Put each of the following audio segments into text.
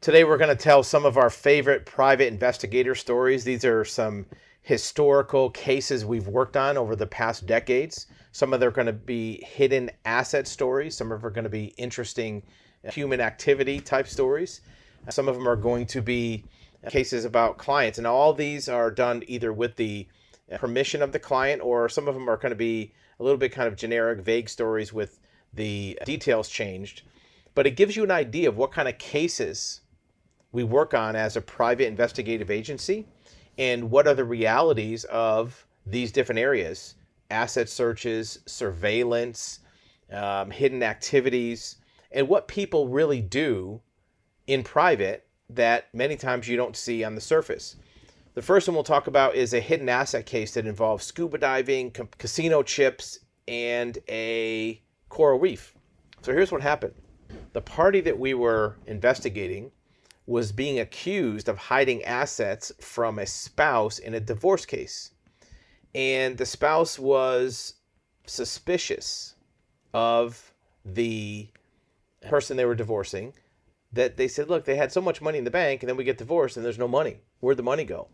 Today, we're going to tell some of our favorite private investigator stories. These are some historical cases we've worked on over the past decades. Some of them are going to be hidden asset stories, some of them are going to be interesting uh, human activity type stories. Some of them are going to be uh, cases about clients, and all these are done either with the uh, permission of the client or some of them are going to be a little bit kind of generic, vague stories with the details changed. But it gives you an idea of what kind of cases we work on as a private investigative agency and what are the realities of these different areas asset searches, surveillance, um, hidden activities, and what people really do in private that many times you don't see on the surface. The first one we'll talk about is a hidden asset case that involves scuba diving, casino chips, and a coral reef. So here's what happened the party that we were investigating was being accused of hiding assets from a spouse in a divorce case. And the spouse was suspicious of the person they were divorcing that they said, look, they had so much money in the bank, and then we get divorced and there's no money. Where'd the money go?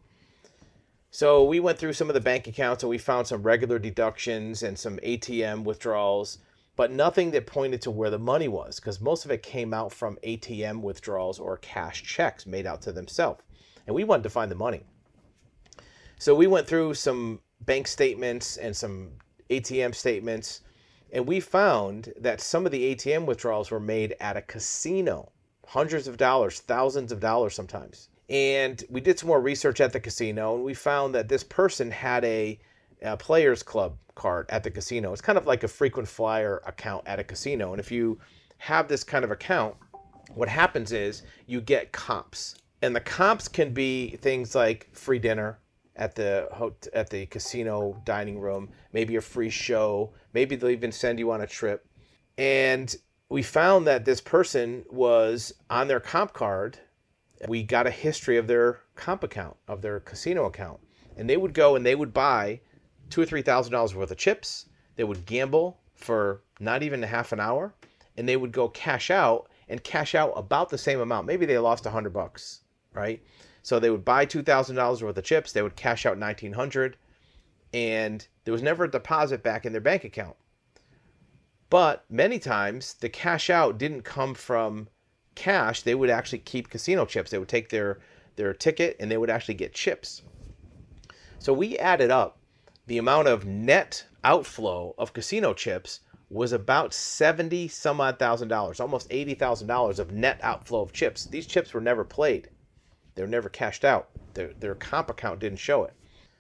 So we went through some of the bank accounts and we found some regular deductions and some ATM withdrawals, but nothing that pointed to where the money was because most of it came out from ATM withdrawals or cash checks made out to themselves. And we wanted to find the money. So we went through some bank statements and some ATM statements, and we found that some of the ATM withdrawals were made at a casino hundreds of dollars, thousands of dollars sometimes. And we did some more research at the casino, and we found that this person had a, players club card at the casino. It's kind of like a frequent flyer account at a casino. And if you have this kind of account, what happens is you get comps. And the comps can be things like free dinner at the at the casino dining room, maybe a free show, maybe they'll even send you on a trip. And we found that this person was on their comp card. We got a history of their comp account, of their casino account. And they would go and they would buy two or three thousand dollars worth of chips. They would gamble for not even a half an hour, and they would go cash out and cash out about the same amount. Maybe they lost a hundred bucks, right? So they would buy two thousand dollars worth of chips. They would cash out nineteen hundred, and there was never a deposit back in their bank account. But many times the cash out didn't come from cash. They would actually keep casino chips. They would take their their ticket and they would actually get chips. So we added up the amount of net outflow of casino chips was about 70 some odd thousand dollars, almost $80,000 of net outflow of chips. These chips were never played. They were never cashed out. Their, their comp account didn't show it.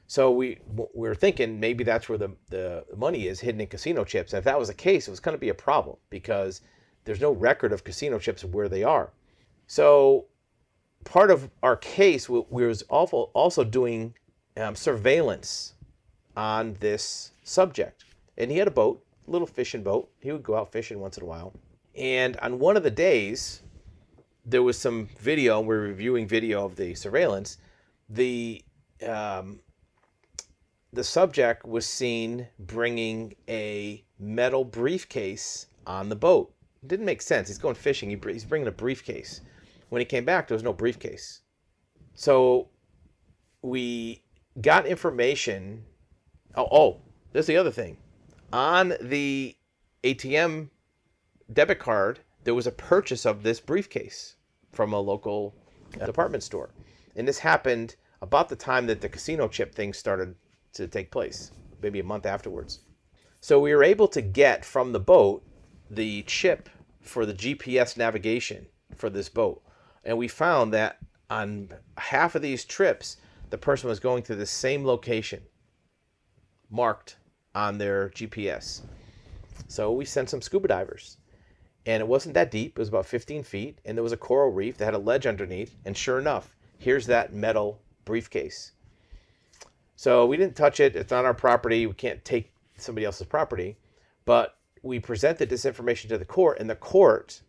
So we we were thinking maybe that's where the, the money is hidden in casino chips. And if that was the case, it was going to be a problem because there's no record of casino chips where they are. So part of our case, we, we was also also doing um, surveillance on this subject. And he had a boat, a little fishing boat. He would go out fishing once in a while. And on one of the days, there was some video. We're reviewing video of the surveillance. The um, the subject was seen bringing a metal briefcase on the boat. It didn't make sense. He's going fishing. he's bringing a briefcase. When he came back, there was no briefcase. So we got information. Oh, oh, there's the other thing. On the ATM debit card, there was a purchase of this briefcase from a local department store. And this happened about the time that the casino chip thing started to take place, maybe a month afterwards. So we were able to get from the boat the chip for the GPS navigation for this boat. And we found that on half of these trips, the person was going to the same location marked on their GPS. So we sent some scuba divers. And it wasn't that deep, it was about 15 feet. And there was a coral reef that had a ledge underneath. And sure enough, here's that metal briefcase. So we didn't touch it. It's not our property. We can't take somebody else's property. But we presented this information to the court, and the court,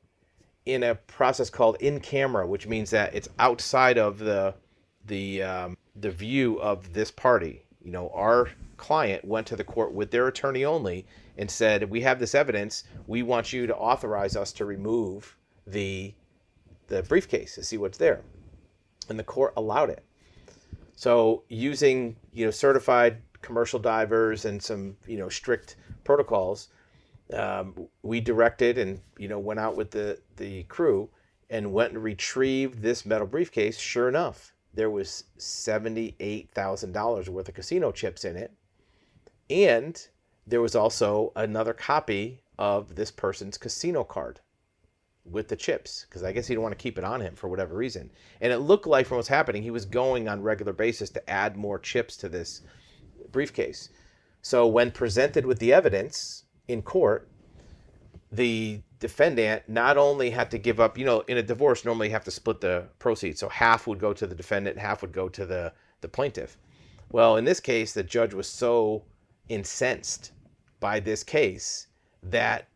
in a process called in camera, which means that it's outside of the the um, the view of this party. You know, our client went to the court with their attorney only and said, "We have this evidence. We want you to authorize us to remove the the briefcase to see what's there. And the court allowed it. So using you know certified commercial divers and some you know strict protocols, um, we directed and you know went out with the the crew and went and retrieved this metal briefcase. Sure enough, there was seventy eight thousand dollars worth of casino chips in it, and there was also another copy of this person's casino card with the chips because I guess he didn't want to keep it on him for whatever reason. And it looked like from what's happening, he was going on regular basis to add more chips to this briefcase. So when presented with the evidence in court, the defendant not only had to give up, you know, in a divorce, normally you have to split the proceeds. So half would go to the defendant, half would go to the, the plaintiff. Well, in this case, the judge was so incensed by this case that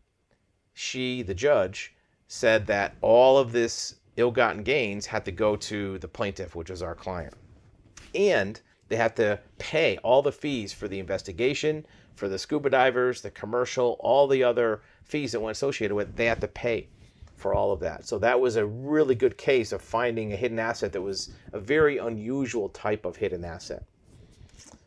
she, the judge, said that all of this ill-gotten gains had to go to the plaintiff, which was our client. And they had to pay all the fees for the investigation, for the scuba divers, the commercial, all the other fees that went associated with it. They had to pay for all of that. So that was a really good case of finding a hidden asset that was a very unusual type of hidden asset.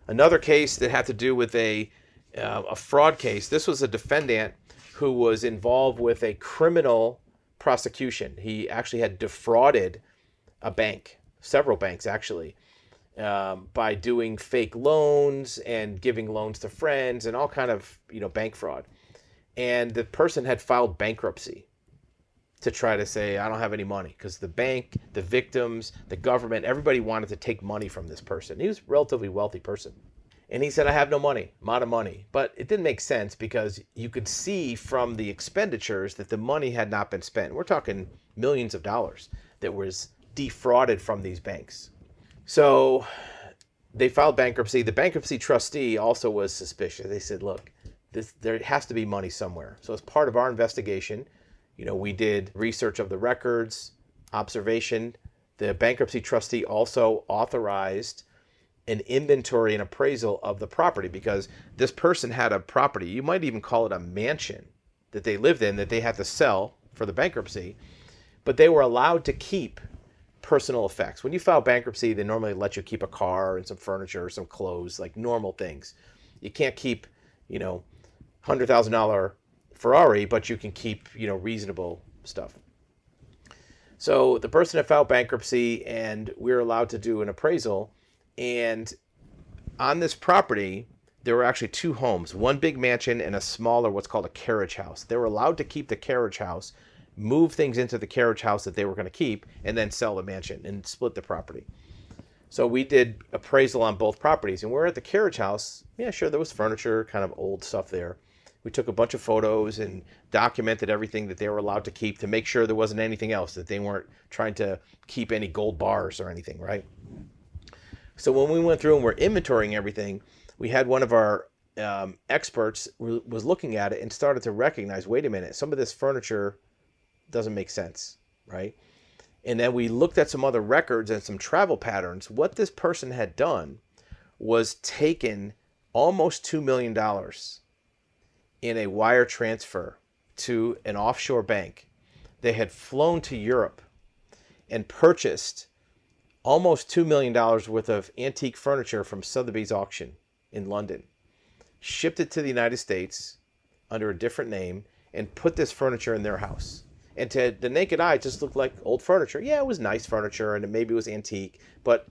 Another case that had to do with a uh, a fraud case. This was a defendant who was involved with a criminal prosecution. He actually had defrauded a bank, several banks actually, um, by doing fake loans and giving loans to friends and all kind of you know bank fraud. And the person had filed bankruptcy to try to say I don't have any money because the bank, the victims, the government, everybody wanted to take money from this person. He was a relatively wealthy person. And he said, I have no money, I'm out of money. But it didn't make sense because you could see from the expenditures that the money had not been spent. We're talking millions of dollars that was defrauded from these banks. So they filed bankruptcy. The bankruptcy trustee also was suspicious. They said, look, this, there has to be money somewhere. So as part of our investigation, you know, we did research of the records, observation. The bankruptcy trustee also authorized an inventory and appraisal of the property because this person had a property. You might even call it a mansion that they lived in that they had to sell for the bankruptcy, but they were allowed to keep personal effects. When you file bankruptcy, they normally let you keep a car and some furniture, some clothes, like normal things. You can't keep, you know, hundred thousand dollar Ferrari, but you can keep, you know, reasonable stuff. So the person had filed bankruptcy, and we were allowed to do an appraisal and on this property, there were actually two homes, one big mansion and a smaller, what's called a carriage house. They were allowed to keep the carriage house, move things into the carriage house that they were going to keep, and then sell the mansion and split the property. So we did appraisal on both properties, and we're at the carriage house. Yeah, sure, there was furniture, kind of old stuff there. We took a bunch of photos and documented everything that they were allowed to keep to make sure there wasn't anything else, that they weren't trying to keep any gold bars or anything, right? So when we went through and we're inventorying everything, we had one of our um, experts was looking at it and started to recognize, wait a minute, some of this furniture doesn't make sense, right? And then we looked at some other records and some travel patterns. What this person had done was taken almost $2 million in a wire transfer to an offshore bank. They had flown to Europe and purchased almost $2 million worth of antique furniture from Sotheby's auction in London, shipped it to the United States under a different name, and put this furniture in their house. And to the naked eye, it just looked like old furniture. Yeah, it was nice furniture and it maybe it was antique, but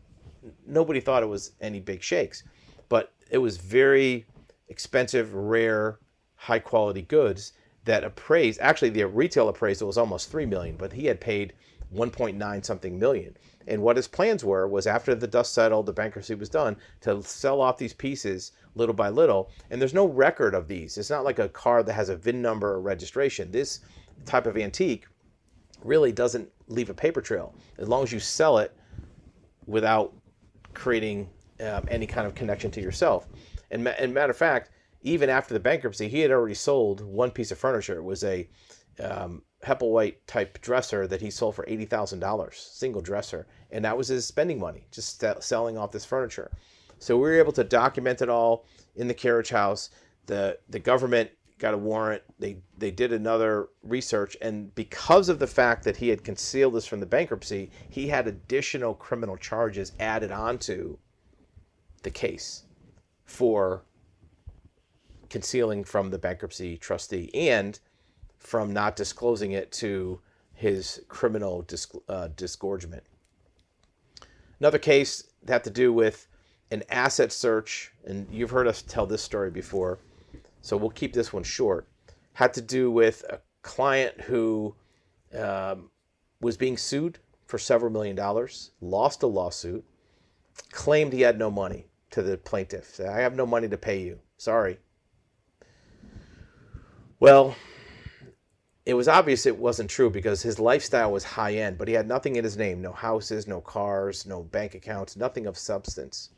nobody thought it was any big shakes. But it was very expensive, rare, high quality goods that appraised. Actually, the retail appraisal was almost three million, but he had paid 1.9 something million. And what his plans were was after the dust settled, the bankruptcy was done, to sell off these pieces little by little. And there's no record of these. It's not like a car that has a VIN number or registration. This type of antique really doesn't leave a paper trail as long as you sell it without creating um, any kind of connection to yourself. And, and matter of fact, even after the bankruptcy, he had already sold one piece of furniture. It was a um, Hepplewhite type dresser that he sold for eighty thousand dollars, single dresser, and that was his spending money, just selling off this furniture. So we were able to document it all in the carriage house. The the government got a warrant. They they did another research, and because of the fact that he had concealed this from the bankruptcy, he had additional criminal charges added onto the case for concealing from the bankruptcy trustee and from not disclosing it to his criminal dis- uh, disgorgement. Another case that had to do with an asset search, and you've heard us tell this story before, so we'll keep this one short. Had to do with a client who um, was being sued for several million dollars, lost a lawsuit, claimed he had no money to the plaintiff. Said, I have no money to pay you. Sorry. Well, it was obvious it wasn't true because his lifestyle was high end, but he had nothing in his name no houses, no cars, no bank accounts, nothing of substance.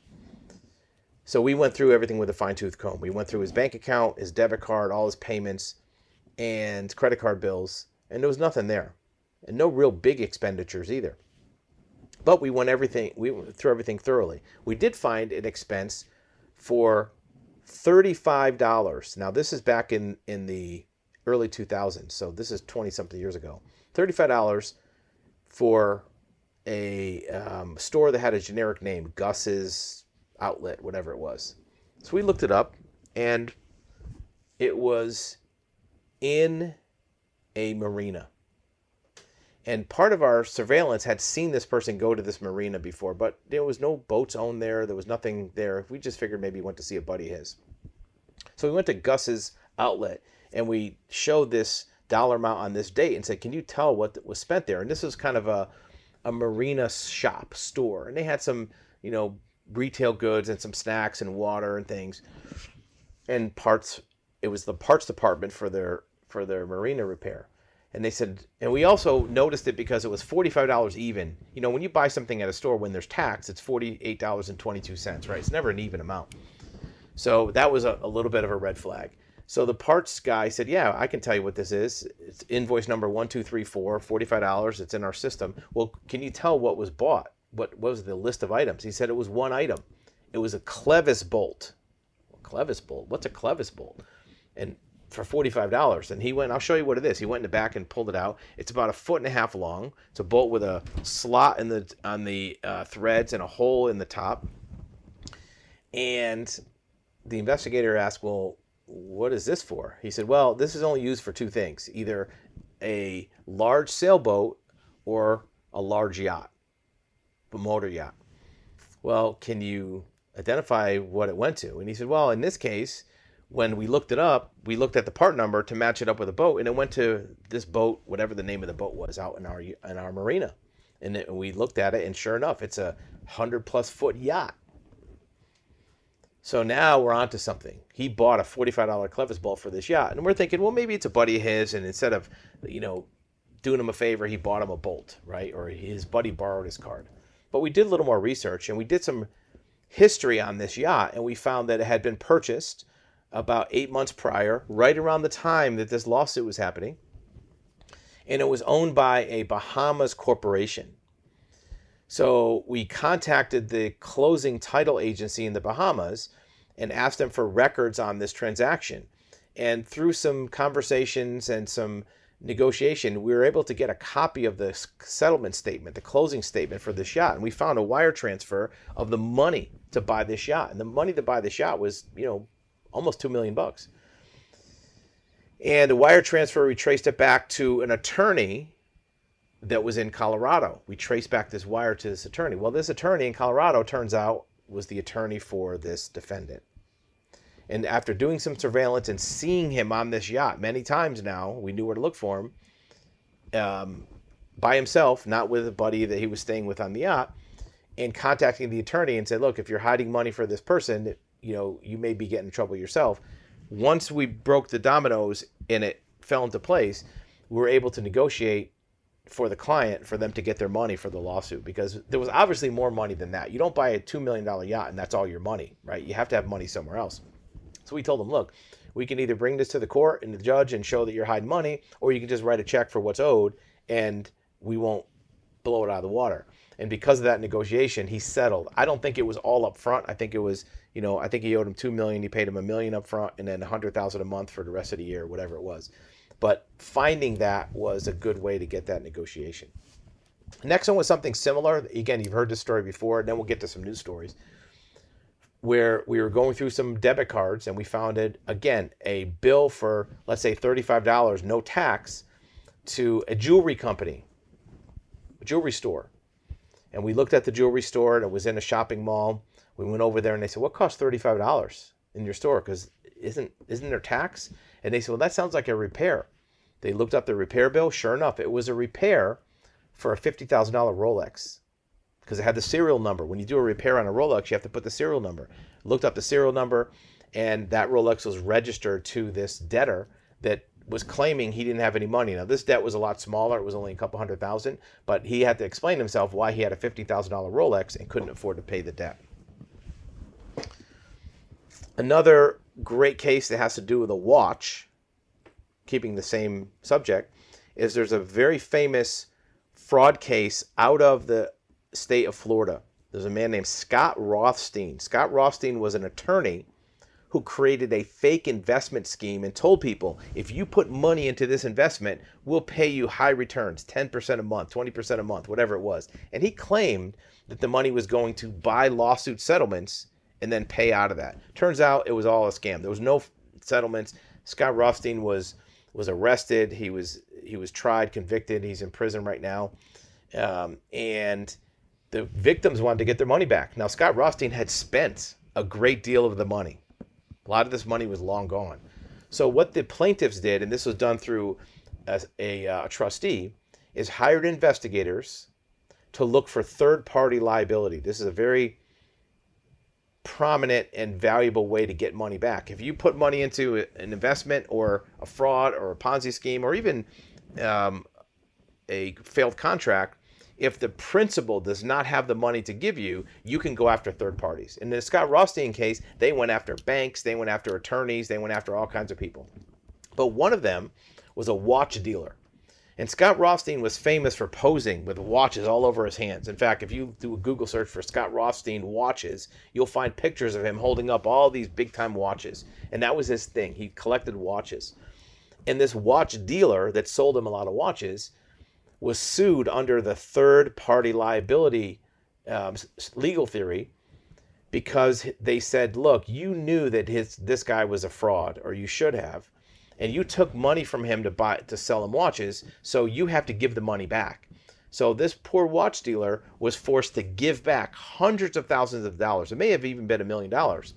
So we went through everything with a fine tooth comb. We went through his bank account, his debit card, all his payments, and credit card bills, and there was nothing there. And no real big expenditures either. But we went everything we went through everything thoroughly. We did find an expense for $35. Now this is back in in the early 2000s, so this is 20 something years ago. $35 for a um, store that had a generic name, Gus's outlet, whatever it was. So we looked it up, and it was in a marina. And part of our surveillance had seen this person go to this marina before, but there was no boats owned there. There was nothing there. We just figured maybe he went to see a buddy of his. So we went to Gus's outlet and we showed this dollar amount on this date and said, Can you tell what was spent there? And this was kind of a, a marina shop store. And they had some, you know, retail goods and some snacks and water and things and parts it was the parts department for their for their marina repair and they said and we also noticed it because it was $45 even you know when you buy something at a store when there's tax it's $48.22 right it's never an even amount so that was a, a little bit of a red flag so the parts guy said yeah i can tell you what this is it's invoice number 1234 $45 it's in our system well can you tell what was bought what, what was the list of items? He said it was one item. It was a clevis bolt. Clevis bolt? What's a clevis bolt? And for $45. And he went, I'll show you what it is. He went in the back and pulled it out. It's about a foot and a half long. It's a bolt with a slot in the on the uh, threads and a hole in the top. And the investigator asked, Well, what is this for? He said, Well, this is only used for two things either a large sailboat or a large yacht a motor yacht. Well, can you identify what it went to? And he said, well, in this case, when we looked it up, we looked at the part number to match it up with a boat, and it went to this boat, whatever the name of the boat was, out in our in our marina. And it, we looked at it, and sure enough, it's a hundred plus foot yacht. So now we're on to something. He bought a $45 clevis bolt for this yacht. And we're thinking, well, maybe it's a buddy of his. And instead of, you know, doing him a favor, he bought him a bolt, right? Or his buddy borrowed his card. But we did a little more research and we did some history on this yacht, and we found that it had been purchased about eight months prior, right around the time that this lawsuit was happening. And it was owned by a Bahamas corporation. So we contacted the closing title agency in the Bahamas and asked them for records on this transaction. And through some conversations and some negotiation, we were able to get a copy of the settlement statement, the closing statement for this yacht, and we found a wire transfer of the money to buy this yacht. And the money to buy this yacht was, you know, almost two million bucks. And the wire transfer, we traced it back to an attorney that was in Colorado. We traced back this wire to this attorney. Well, this attorney in Colorado turns out was the attorney for this defendant. And after doing some surveillance and seeing him on this yacht many times now, we knew where to look for him um, by himself, not with a buddy that he was staying with on the yacht, and contacting the attorney and said, "Look, if you're hiding money for this person, you know you may be getting in trouble yourself." Once we broke the dominoes and it fell into place, we were able to negotiate for the client for them to get their money for the lawsuit because there was obviously more money than that. You don't buy a $2 million yacht and that's all your money, right? You have to have money somewhere else. So we told them, look, we can either bring this to the court and the judge and show that you're hiding money, or you can just write a check for what's owed and we won't blow it out of the water. And because of that negotiation, he settled. I don't think it was all up front. I think it was, you know, I think he owed him two million. He paid him a million up front, and then a hundred thousand a month for the rest of the year, whatever it was. But finding that was a good way to get that negotiation. Next one was something similar. Again, you've heard this story before, and then we'll get to some news stories where we were going through some debit cards and we found it again a bill for let's say $35 no tax to a jewelry company a jewelry store and we looked at the jewelry store and it was in a shopping mall we went over there and they said what costs $35 in your store because isn't isn't there tax and they said well that sounds like a repair they looked up the repair bill sure enough it was a repair for a $50000 rolex because it had the serial number. When you do a repair on a Rolex, you have to put the serial number. Looked up the serial number, and that Rolex was registered to this debtor that was claiming he didn't have any money. Now, this debt was a lot smaller. It was only a couple hundred thousand, but he had to explain himself why he had a $50,000 Rolex and couldn't afford to pay the debt. Another great case that has to do with a watch, keeping the same subject, is there's a very famous fraud case out of the state of Florida. There's a man named Scott Rothstein. Scott Rothstein was an attorney who created a fake investment scheme and told people if you put money into this investment, we'll pay you high returns 10% a month, 20% a month, whatever it was. And he claimed that the money was going to buy lawsuit settlements and then pay out of that. Turns out it was all a scam. There was no settlements. Scott Rothstein was was arrested. He was he was tried, convicted. He's in prison right now. Um, and the victims wanted to get their money back. Now, Scott Rothstein had spent a great deal of the money. A lot of this money was long gone. So, what the plaintiffs did, and this was done through a, a, uh, a trustee, is hired investigators to look for third party liability. This is a very prominent and valuable way to get money back. If you put money into an investment or a fraud or a Ponzi scheme or even um, a failed contract, if the principal does not have the money to give you, you can go after third parties. In the Scott Rothstein case, they went after banks, they went after attorneys, they went after all kinds of people. But one of them was a watch dealer. And Scott Rothstein was famous for posing with watches all over his hands. In fact, if you do a Google search for Scott Rothstein watches, you'll find pictures of him holding up all these big time watches. And that was his thing. He collected watches. And this watch dealer that sold him a lot of watches was sued under the third party liability um, legal theory because they said, look, you knew that his this guy was a fraud, or you should have, and you took money from him to buy to sell him watches, so you have to give the money back. So this poor watch dealer was forced to give back hundreds of thousands of dollars. It may have even been a million dollars.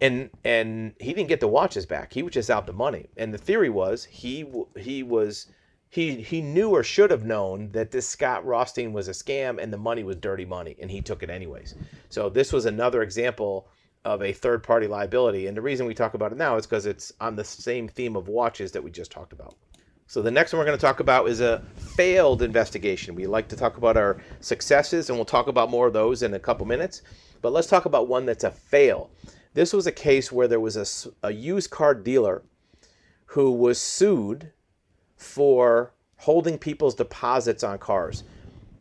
And and he didn't get the watches back. He was just out the money. And the theory was he he was he he knew or should have known that this Scott Rothstein was a scam and the money was dirty money and he took it anyways. So this was another example of a third party liability and the reason we talk about it now is because it's on the same theme of watches that we just talked about. So the next one we're going to talk about is a failed investigation. We like to talk about our successes and we'll talk about more of those in a couple minutes. But let's talk about one that's a fail. This was a case where there was a, a used car dealer who was sued for holding people's deposits on cars.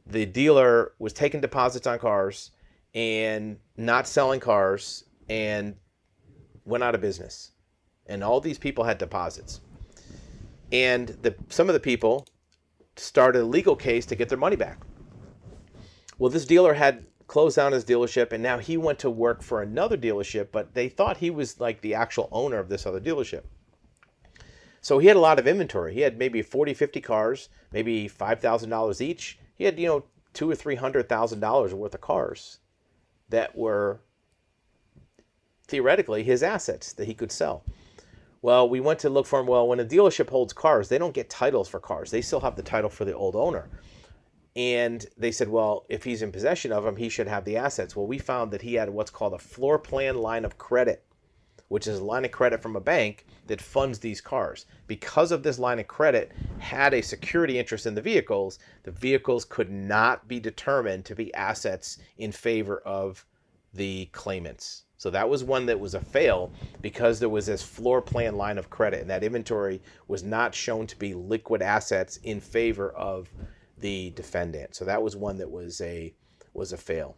The dealer was taking deposits on cars and not selling cars and went out of business. And all these people had deposits. And the, some of the people started a legal case to get their money back. Well, this dealer had closed down his dealership and now he went to work for another dealership, but they thought he was like the actual owner of this other dealership. So he had a lot of inventory. He had maybe 40, 50 cars, maybe $5,000 each. He had, you know, two or three hundred thousand dollars worth of cars that were theoretically his assets that he could sell. Well, we went to look for him. Well, when a dealership holds cars, they don't get titles for cars. They still have the title for the old owner. And they said, well, if he's in possession of them, he should have the assets. Well, we found that he had what's called a floor plan line of credit which is a line of credit from a bank that funds these cars. Because of this line of credit had a security interest in the vehicles, the vehicles could not be determined to be assets in favor of the claimants. So that was one that was a fail because there was this floor plan line of credit and that inventory was not shown to be liquid assets in favor of the defendant. So that was one that was a was a fail.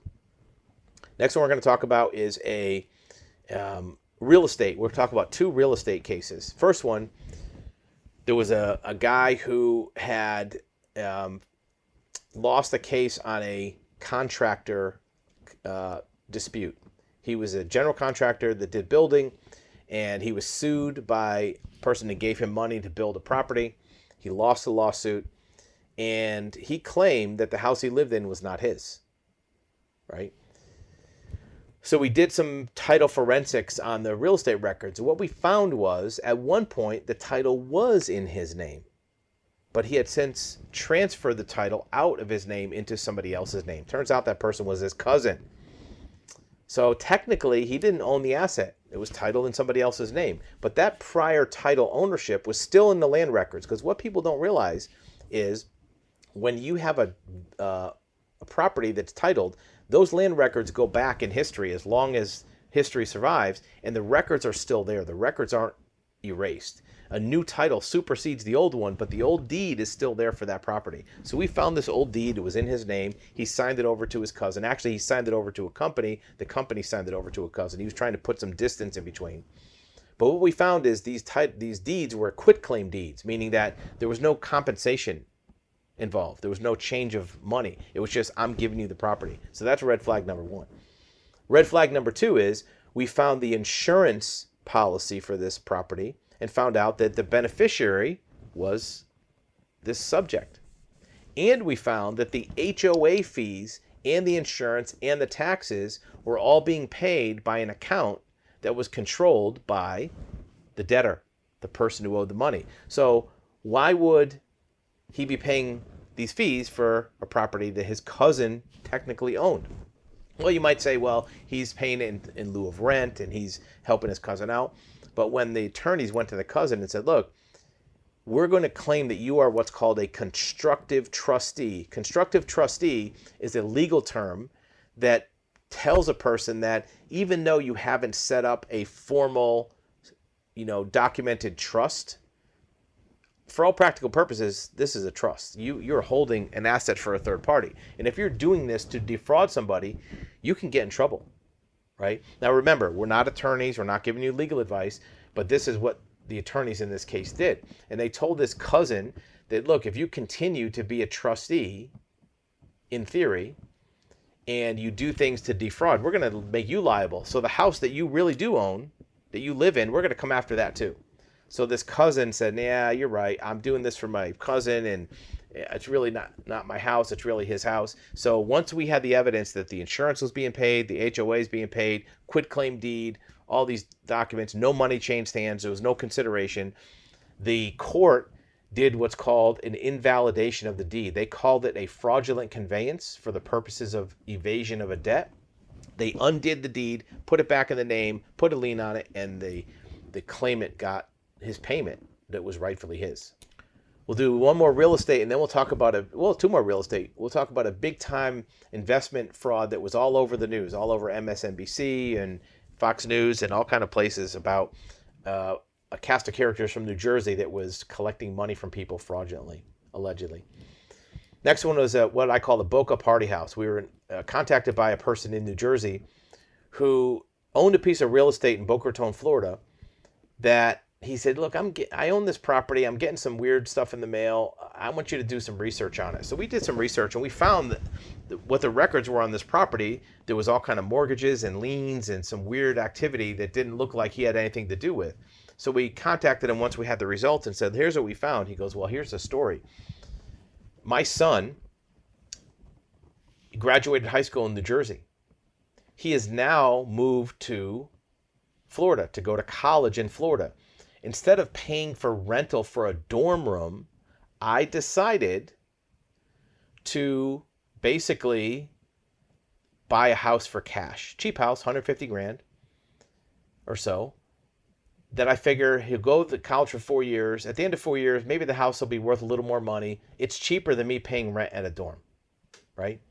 Next one we're going to talk about is a um, real estate. We're talking about two real estate cases. First one, there was a, a guy who had um, lost a case on a contractor uh, dispute. He was a general contractor that did building, and he was sued by a person that gave him money to build a property. He lost the lawsuit, and he claimed that the house he lived in was not his. Right? So we did some title forensics on the real estate records. What we found was at one point the title was in his name, but he had since transferred the title out of his name into somebody else's name. Turns out that person was his cousin. So technically, he didn't own the asset. It was titled in somebody else's name. But that prior title ownership was still in the land records because what people don't realize is when you have a, uh, a property that's titled, those land records go back in history as long as history survives, and the records are still there. The records aren't erased. A new title supersedes the old one, but the old deed is still there for that property. So we found this old deed. It was in his name. He signed it over to his cousin. Actually, he signed it over to a company. The company signed it over to a cousin. He was trying to put some distance in between. But what we found is these type these deeds were quitclaim deeds, meaning that there was no compensation involved. There was no change of money. It was just, I'm giving you the property. So that's red flag number one. Red flag number two is we found the insurance policy for this property and found out that the beneficiary was this subject. And we found that the HOA fees and the insurance and the taxes were all being paid by an account that was controlled by the debtor, the person who owed the money. So why would he be paying these fees for a property that his cousin technically owned. Well, you might say, well, he's paying it in, in lieu of rent and he's helping his cousin out. But when the attorneys went to the cousin and said, look, we're going to claim that you are what's called a constructive trustee. Constructive trustee is a legal term that tells a person that even though you haven't set up a formal, you know, documented trust, for all practical purposes, this is a trust. You you're holding an asset for a third party, and if you're doing this to defraud somebody, you can get in trouble, right? Now remember, we're not attorneys. We're not giving you legal advice, but this is what the attorneys in this case did, and they told this cousin that look, if you continue to be a trustee, in theory, and you do things to defraud, we're going to make you liable. So the house that you really do own, that you live in, we're going to come after that too. So this cousin said, "Yeah, you're right. I'm doing this for my cousin, and it's really not not my house. It's really his house." So once we had the evidence that the insurance was being paid, the HOA is being paid, quit claim deed, all these documents, no money changed hands. There was no consideration. The court did what's called an invalidation of the deed. They called it a fraudulent conveyance for the purposes of evasion of a debt. They undid the deed, put it back in the name, put a lien on it, and the the claimant got his payment that was rightfully his. We'll do one more real estate and then we'll talk about a well, two more real estate. We'll talk about a big time investment fraud that was all over the news, all over MSNBC and Fox News and all kind of places about uh, a cast of characters from New Jersey that was collecting money from people fraudulently, allegedly. Next one was uh, what I call the Boca Party House. We were uh, contacted by a person in New Jersey who owned a piece of real estate in Boca Raton, Florida, that he said, "Look, I'm get, I own this property. I'm getting some weird stuff in the mail. I want you to do some research on it." So we did some research, and we found that what the records were on this property, there was all kind of mortgages and liens and some weird activity that didn't look like he had anything to do with. So we contacted him once we had the results and said, "Here's what we found." He goes, "Well, here's the story. My son graduated high school in New Jersey. He has now moved to Florida to go to college in Florida." Instead of paying for rental for a dorm room, I decided to basically buy a house for cash. Cheap house, 150 grand or so. That I figure he'll go to college for four years. At the end of four years, maybe the house will be worth a little more money. It's cheaper than me paying rent at a dorm, right?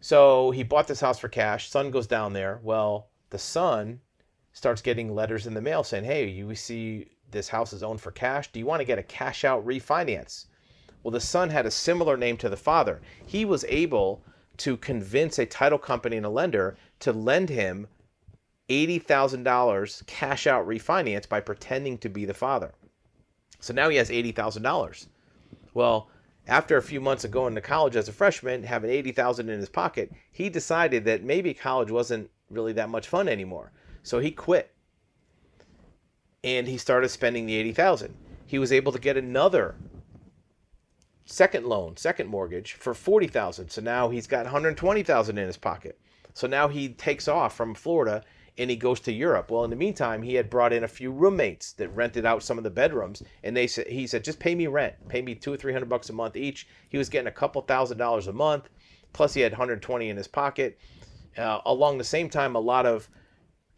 So he bought this house for cash. Son goes down there. Well, the son starts getting letters in the mail saying, hey, you see this house is owned for cash. Do you want to get a cash out refinance? Well, the son had a similar name to the father. He was able to convince a title company and a lender to lend him $80,000 cash out refinance by pretending to be the father. So now he has $80,000. Well, after a few months of going to college as a freshman, having $80,000 in his pocket, he decided that maybe college wasn't really that much fun anymore. So he quit. And he started spending the 80,000. He was able to get another second loan, second mortgage for 40,000. So now he's got 120,000 in his pocket. So now he takes off from Florida and he goes to Europe. Well, in the meantime, he had brought in a few roommates that rented out some of the bedrooms, and they said he said just pay me rent, pay me two or three hundred bucks a month each. He was getting a couple thousand dollars a month, plus he had 120 in his pocket. Uh, along the same time, a lot of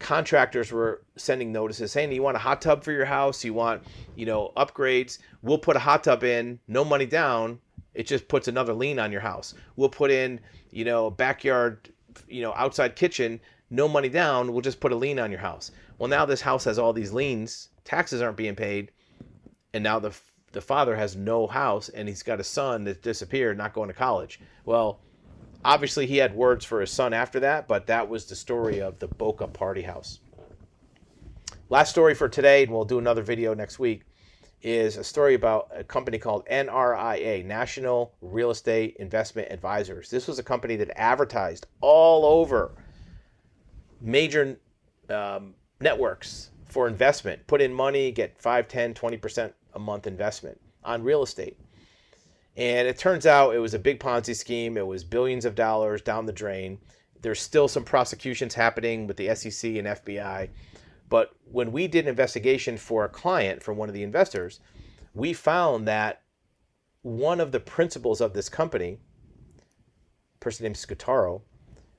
contractors were sending notices saying you want a hot tub for your house? You want you know upgrades? We'll put a hot tub in no money down. It just puts another lien on your house. We'll put in you know backyard you know outside kitchen no money down. We'll just put a lien on your house. Well now this house has all these liens. Taxes aren't being paid. And now the the father has no house and he's got a son that disappeared not going to college. Well Obviously, he had words for his son after that, but that was the story of the Boca Party House. Last story for today, and we'll do another video next week, is a story about a company called NRIA, National Real Estate Investment Advisors. This was a company that advertised all over major um, networks for investment. Put in money, get 5, 10, 20% a month investment on real estate. And it turns out it was a big Ponzi scheme. It was billions of dollars down the drain. There's still some prosecutions happening with the SEC and FBI. But when we did an investigation for a client from one of the investors, we found that one of the principals of this company, a person named Scutaro,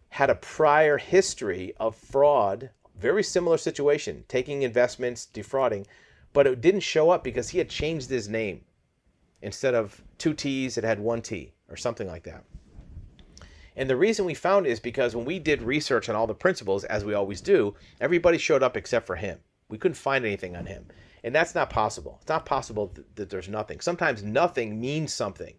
had a prior history of fraud, very similar situation, taking investments, defrauding, but it didn't show up because he had changed his name instead of two T's, it had one T or something like that. And the reason we found is because when we did research on all the principals, as we always do, everybody showed up except for him. We couldn't find anything on him. And that's not possible. It's not possible th- that there's nothing. Sometimes nothing means something.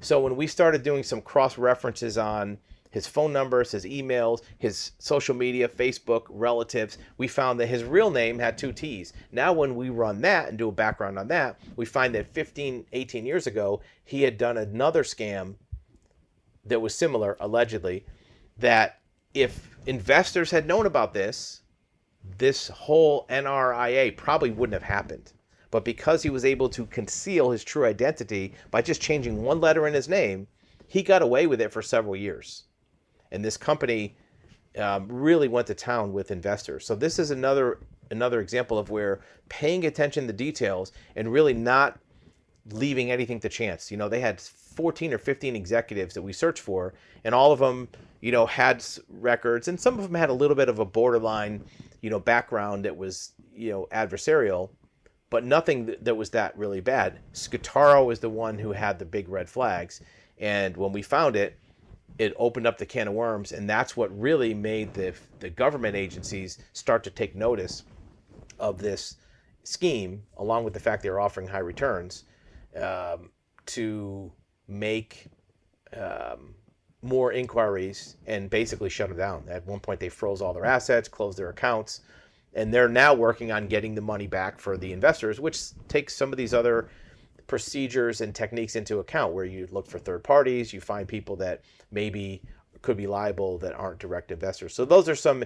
So when we started doing some cross references on his phone numbers, his emails, his social media, Facebook, relatives, we found that his real name had two T's. Now, when we run that and do a background on that, we find that 15, 18 years ago, he had done another scam that was similar, allegedly, that if investors had known about this, this whole NRIA probably wouldn't have happened. But because he was able to conceal his true identity by just changing one letter in his name, he got away with it for several years and this company um, really went to town with investors. So this is another another example of where paying attention to details and really not leaving anything to chance. You know, they had 14 or 15 executives that we searched for, and all of them, you know, had records, and some of them had a little bit of a borderline, you know, background that was, you know, adversarial, but nothing that was that really bad. Scutaro was the one who had the big red flags, and when we found it, it opened up the can of worms, and that's what really made the the government agencies start to take notice of this scheme, along with the fact they were offering high returns, um, to make um, more inquiries and basically shut them down. At one point, they froze all their assets, closed their accounts, and they're now working on getting the money back for the investors, which takes some of these other procedures and techniques into account where you look for third parties, you find people that maybe could be liable that aren't direct investors. So those are some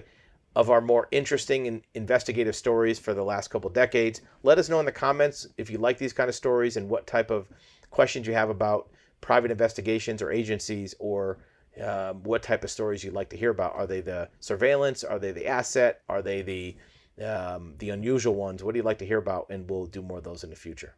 of our more interesting and investigative stories for the last couple decades. Let us know in the comments if you like these kind of stories and what type of questions you have about private investigations or agencies or um, what type of stories you'd like to hear about. Are they the surveillance? Are they the asset? Are they the um, the unusual ones? What do you like to hear about? And we'll do more of those in the future.